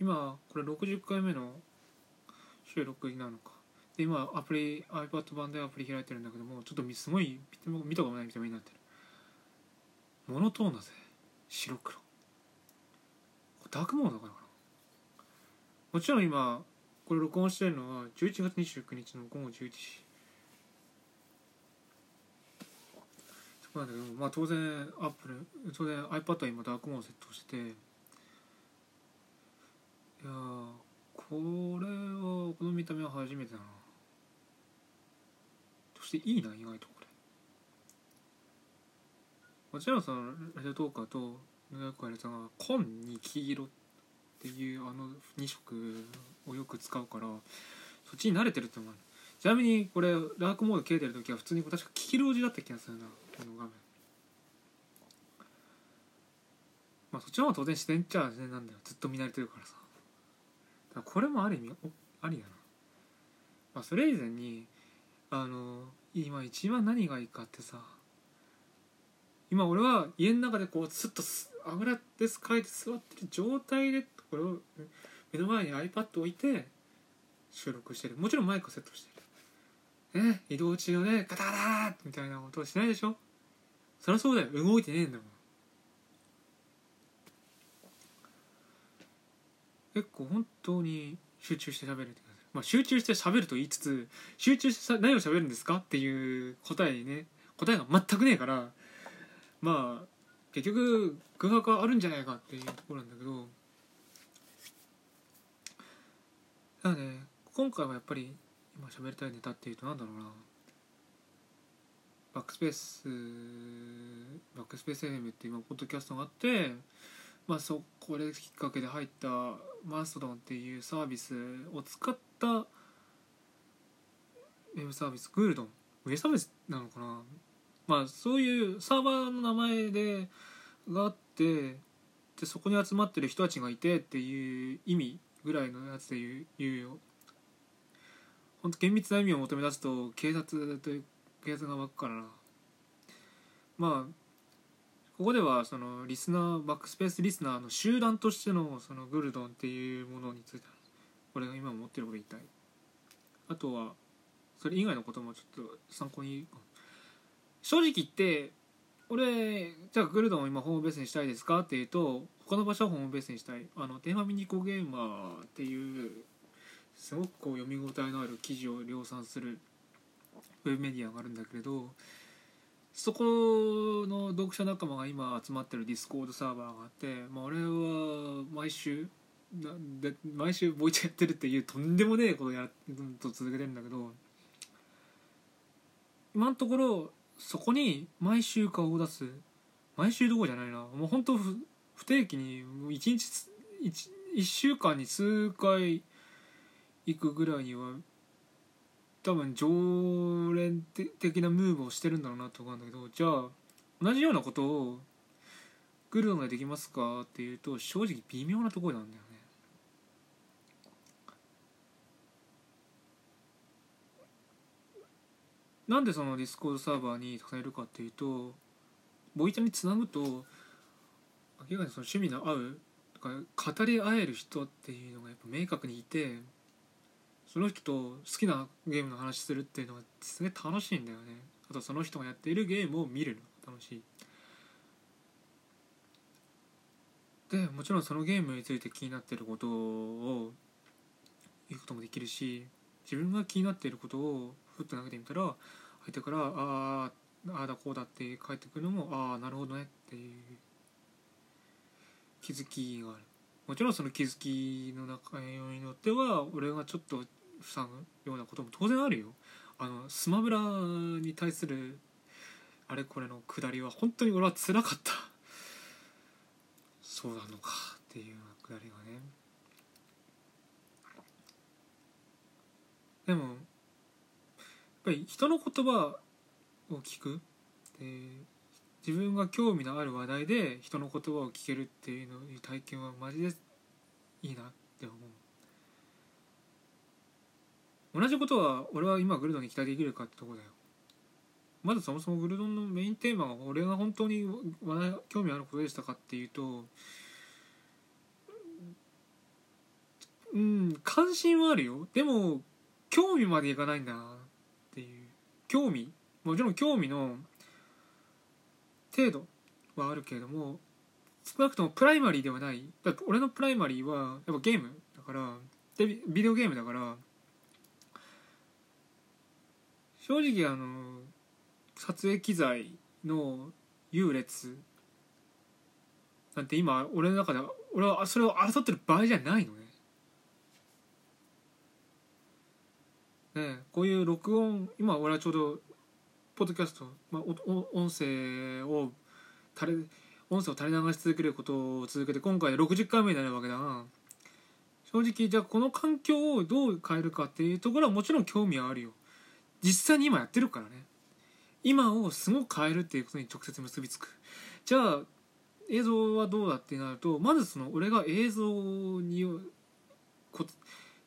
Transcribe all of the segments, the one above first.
今これ60回目の収録になるのか。で今アプリ iPad 版でアプリ開いてるんだけどもちょっとすごい見たことない見た目になってる。モノトーンだぜ。白黒。ダークモードだからかな。もちろん今これ録音してるのは11月29日の午後11時。そうなんだけどまあ当然アップル当然 iPad は今ダークモードセットしてていやこれはこの見た目は初めてだな。そしていいな意外とこれ。もちろんそのラジオトーカーと長くあれさんが紺に黄色っていうあの2色をよく使うからそっちに慣れてるって思うちなみにこれダークモード切れてる時は普通に確か黄色字だった気がするなこの画面。まあそっちの方が当然自然っちゃ自然なんだよ。ずっと見慣れてるからさ。これもある意味ありだな。まあそれ以前にあの今一番何がいいかってさ今俺は家の中でこうスッと油ですかいて座ってる状態でこれを目の前に iPad 置いて収録してる。もちろんマイクセットしてる。ね移動中のねガタガタみたいな音しないでしょ？そりゃそうだよ。動いてねえんだもん。結構本当に集中して喋るってまあ、集中して喋ると言いつつ集中して何を喋るんですかっていう答えにね答えが全くねえからまあ結局空白があるんじゃないかっていうところなんだけどだからね今回はやっぱり今喋りたいネタっていうとなんだろうな。バックスペースバックスペース FM って今ポッドキャストがあってまあそこできっかけで入ったマストドンっていうサービスを使ったウェブサービスグールドン。ウェブサービスなのかな？まあそういうサーバーの名前でがあってでそこに集まってる人たちがいてっていう意味ぐらいのやつで言う言うよ本当厳密な意味を求め出すと警察という警察が湧くから。なまあここではそのリスナーバックスペースリスナーの集団としてのそのグルドンっていうものについて俺が今持ってること言いたい。あとはそれ以外のこともちょっと参考に。正直言って俺じゃあグルドンを今ホームベースにしたいですかっていうと他の場所はホームベースにしたい。あのテーマミニコゲーマーっていうすごくこう読み応えのある記事を量産するウェブメディアがあるんだけれどそこの読者仲間が今集まってるディスコードサーバーがあって、まあ、俺は毎週で毎週ボイチャやってるっていうとんでもねえことやっと続けてるんだけど今のところそこに毎週顔を出す毎週どころじゃないな。もう本当不不定期に1日 1, 1週間に数回行くぐらいには多分常連的なムーブをしてるんだろうなと思うんだけどじゃあ同じようなことをグルドンができますかっていうと正直微妙なところなんだよね。なんでそのディスコードサーバーにたくさんいるかっていうとボイチャにつなぐと明らかにその趣味の合うとか語り合える人っていうのがやっぱ明確にいてその人と好きなゲームの話するっていうのがすげえ楽しいんだよね。あとその人がやっているゲームを見るのが楽しい。でもちろんそのゲームについて気になってることを言うこともできるし自分が気になっていることをふっと投げてみたら相手から「あああだこうだ」って返ってくるのも「ああなるほどね」っていう。気づきがある。もちろんその気づきの中によっては俺がちょっと塞ぐようなことも当然あるよ。あのスマブラに対するあれこれのくだりは本当に俺はつらかった。そうなのかっていうくだりがね。でもやっぱり人の言葉を聞く。で自分が興味のある話題で人の言葉を聞けるっていうのいう体験はマジでいいなって思う。同じことは俺は今グルドンに期待できるかってとこだよ。まずそもそもグルドンのメインテーマが俺が本当に話題興味あることでしたかっていうとうん関心はあるよ。でも興味までいかないんだなっていう。興味？もちろん興味の程度はあるけれども少なくともプライマリーではない。だ俺のプライマリーはやっぱゲームだからでビデオゲームだから正直あの撮影機材の優劣なんて今俺の中では俺はそれを争ってる場合じゃないのね。ねこういう録音今俺はちょうどポッドキャスト、まあ、おお音声を垂れ音声を垂れ流し続けることを続けて今回60回目になるわけだが正直じゃあこの環境をどう変えるかっていうところはもちろん興味はあるよ実際に今やってるからね。今をすごく変えるっていうことに直接結びつく。じゃあ映像はどうだってなるとまずその俺が映像に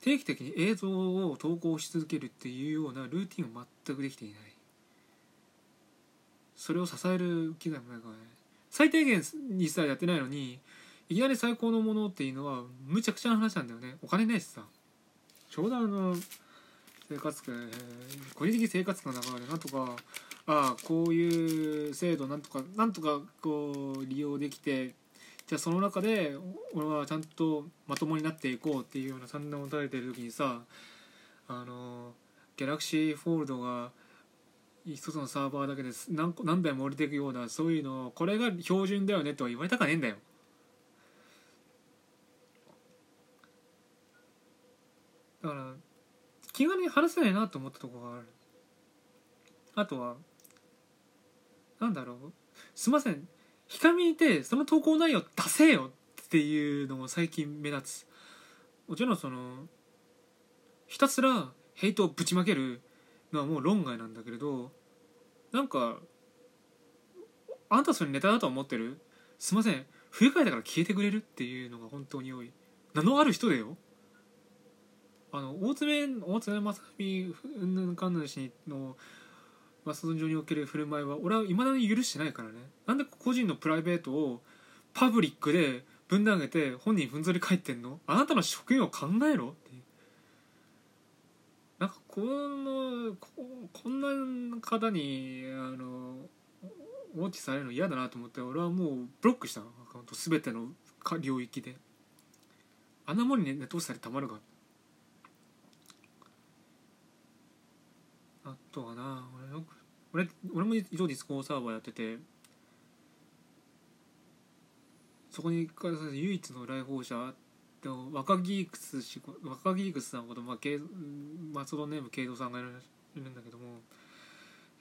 定期的に映像を投稿し続けるっていうようなルーティンが全くできていない。それを支える機材もないからね。最低限にさやってないのにいきなり最高のものっていうのはむちゃくちゃな話なんだよね。お金ないしさ。ちょうどあの生活苦個人的生活の中でなんとかああこういう制度なんとかなんとかこう利用できてじゃあその中で俺はちゃんとまともになっていこうっていうような算段を立ててる時にさあのギャラクシーフォールドが一つのサーバーだけで何何台も降りていくようなそういうのこれが標準だよねとは言われたかねえんだよだから気軽に話せないなと思ったところがある。あとはなんだろう。すいません。ひかみいてその投稿内容出せよっていうのも最近目立つ。もちろんそのひたすらヘイトをぶちまけるのはもう論外なんだけれどなんかあんたそれネタだと思ってる？すいません。不愉快だから消えてくれる？っていうのが本当に多い。名のある人だよ。あの大爪大爪正美うんぬんかんぬん氏のマストン上における振る舞いは俺はいまだに許してないからね。なんで個人のプライベートをパブリックでぶん投げて本人ふんぞり返ってんの？あなたの職業を考えろってなんかこのここんな方にあのウォッチされるの嫌だなと思って俺はもうブロックしたの。アカウント全ての領域で。あんなもんにネットされたまるかあとはな。俺よく俺俺も一応ディスコーサーバーやってて。そこに唯一の来訪者でも若ギークス若ギークスさんこと、まあ、松戸ネーム慶三さんがいるんだけども。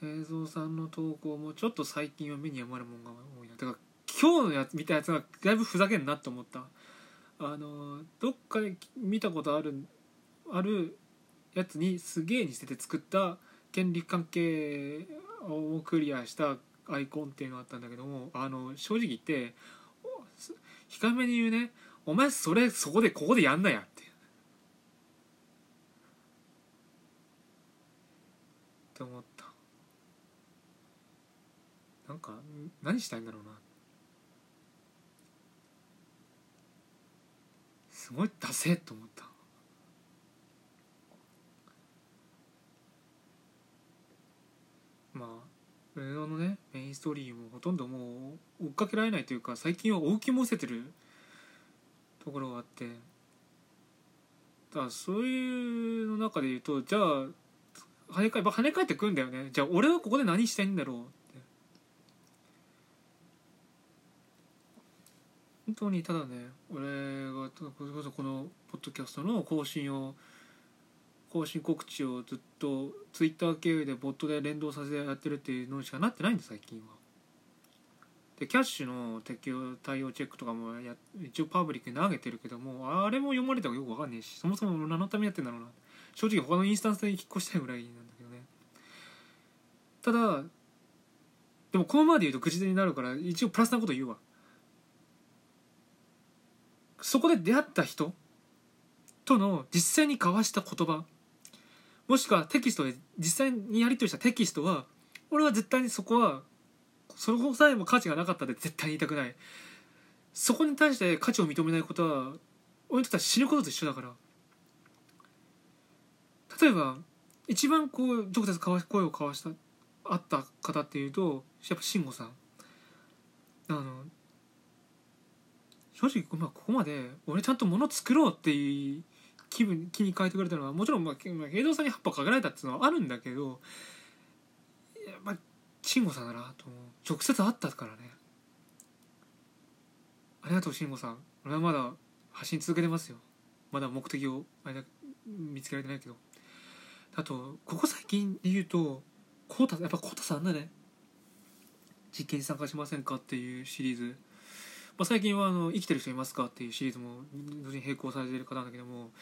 慶三さんの投稿もちょっと最近は目に余るもんが多いな。だから今日のやつ見たやつがだいぶふざけんなって思った。あのどっかで見たことあるあるやつにすげえにしてて作った権利関係をクリアしたアイコンっていうのがあったんだけどもあの正直言って控えめに言うねお前それそこでここでやんなやってって思った。なんか何したいんだろうな。すごいダセと思った。まあ映画のねメインストーリーもほとんどもう追っかけられないというか最近は追う気もせてるところがあって。だからそういうの中で言うとじゃあ跳ね返跳ね返ってくんだよね。じゃあ俺はここで何したいんだろうって。本当にただね俺がこのポッドキャストの更新を更新告知をずっとツイッター経由でボットで連動させてやってるっていうのしかなってないんで最近は。でキャッシュの適用対応チェックとかもや一応パブリックに投げてるけどもあれも読まれたかよく分かんねえしそもそも何のためやってんだろうな。正直他のインスタンスで引っ越したいぐらいなんだけどね。ただでもこのままで言うと口でになるから一応プラスなこと言うわ。そこで出会った人との実際に交わした言葉もしくはテキストで実際にやり取りしたテキストは俺は絶対にそこはそこさえも価値がなかったで絶対に言いたくない。そこに対して価値を認めないことは俺にとっては死ぬことと一緒だから。例えば一番こう直接声を交わしたあった方っていうとやっぱ慎吾さん。あの正直、まあ、ここまで俺ちゃんと物作ろうっていう気分気に変えてくれたのはもちろん、まあ、芸能さんに葉っぱかけられたっていうのはあるんだけどいやまあ慎吾さんだなと直接会ったからね。ありがとう慎吾さん。俺はまだ発信続けてますよ。まだ目的を見つけられてないけど。あとここ最近で言うとコウタやっぱコウタさんだね。実験に参加しませんかっていうシリーズ、あ、最近はあの「生きてる人いますか?」っていうシリーズも同時に並行されている方なんだけども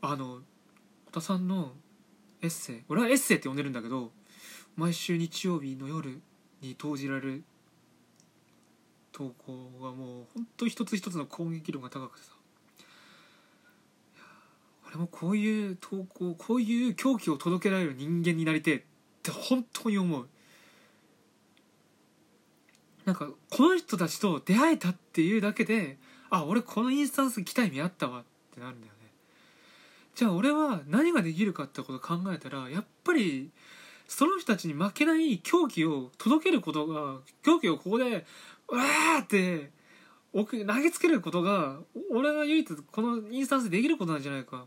あのコウタさんのエッセイ俺はエッセイって呼んでるんだけど毎週日曜日の夜に投じられる投稿がもう本当一つ一つの攻撃力が高くてさ俺もこういう投稿こういう狂気を届けられる人間になりてえって本当に思うなんかこの人たちと出会えたっていうだけであ俺このインスタンス来た意味あったわってなるんだよね。じゃあ俺は何ができるかってことを考えたらやっぱりその人たちに負けない狂気を届けることが狂気をここでうわーって投げつけることが俺が唯一このインスタンスでできることなんじゃないか。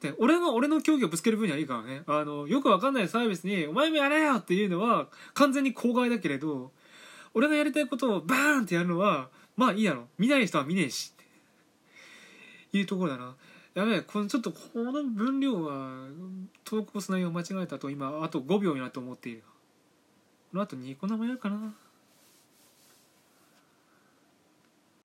で俺が俺の競技をぶつける分にはいいからね。あのよくわかんないサービスに「お前もやれよ!」っていうのは完全に公害だけれど俺がやりたいことをバーンってやるのはまあいいだろ。見ない人は見ねえしって。いうところだな。やべえこのちょっとこの分量は投稿す内容間違えたと今あと5秒になって思っている。この後ニコ生やるかな。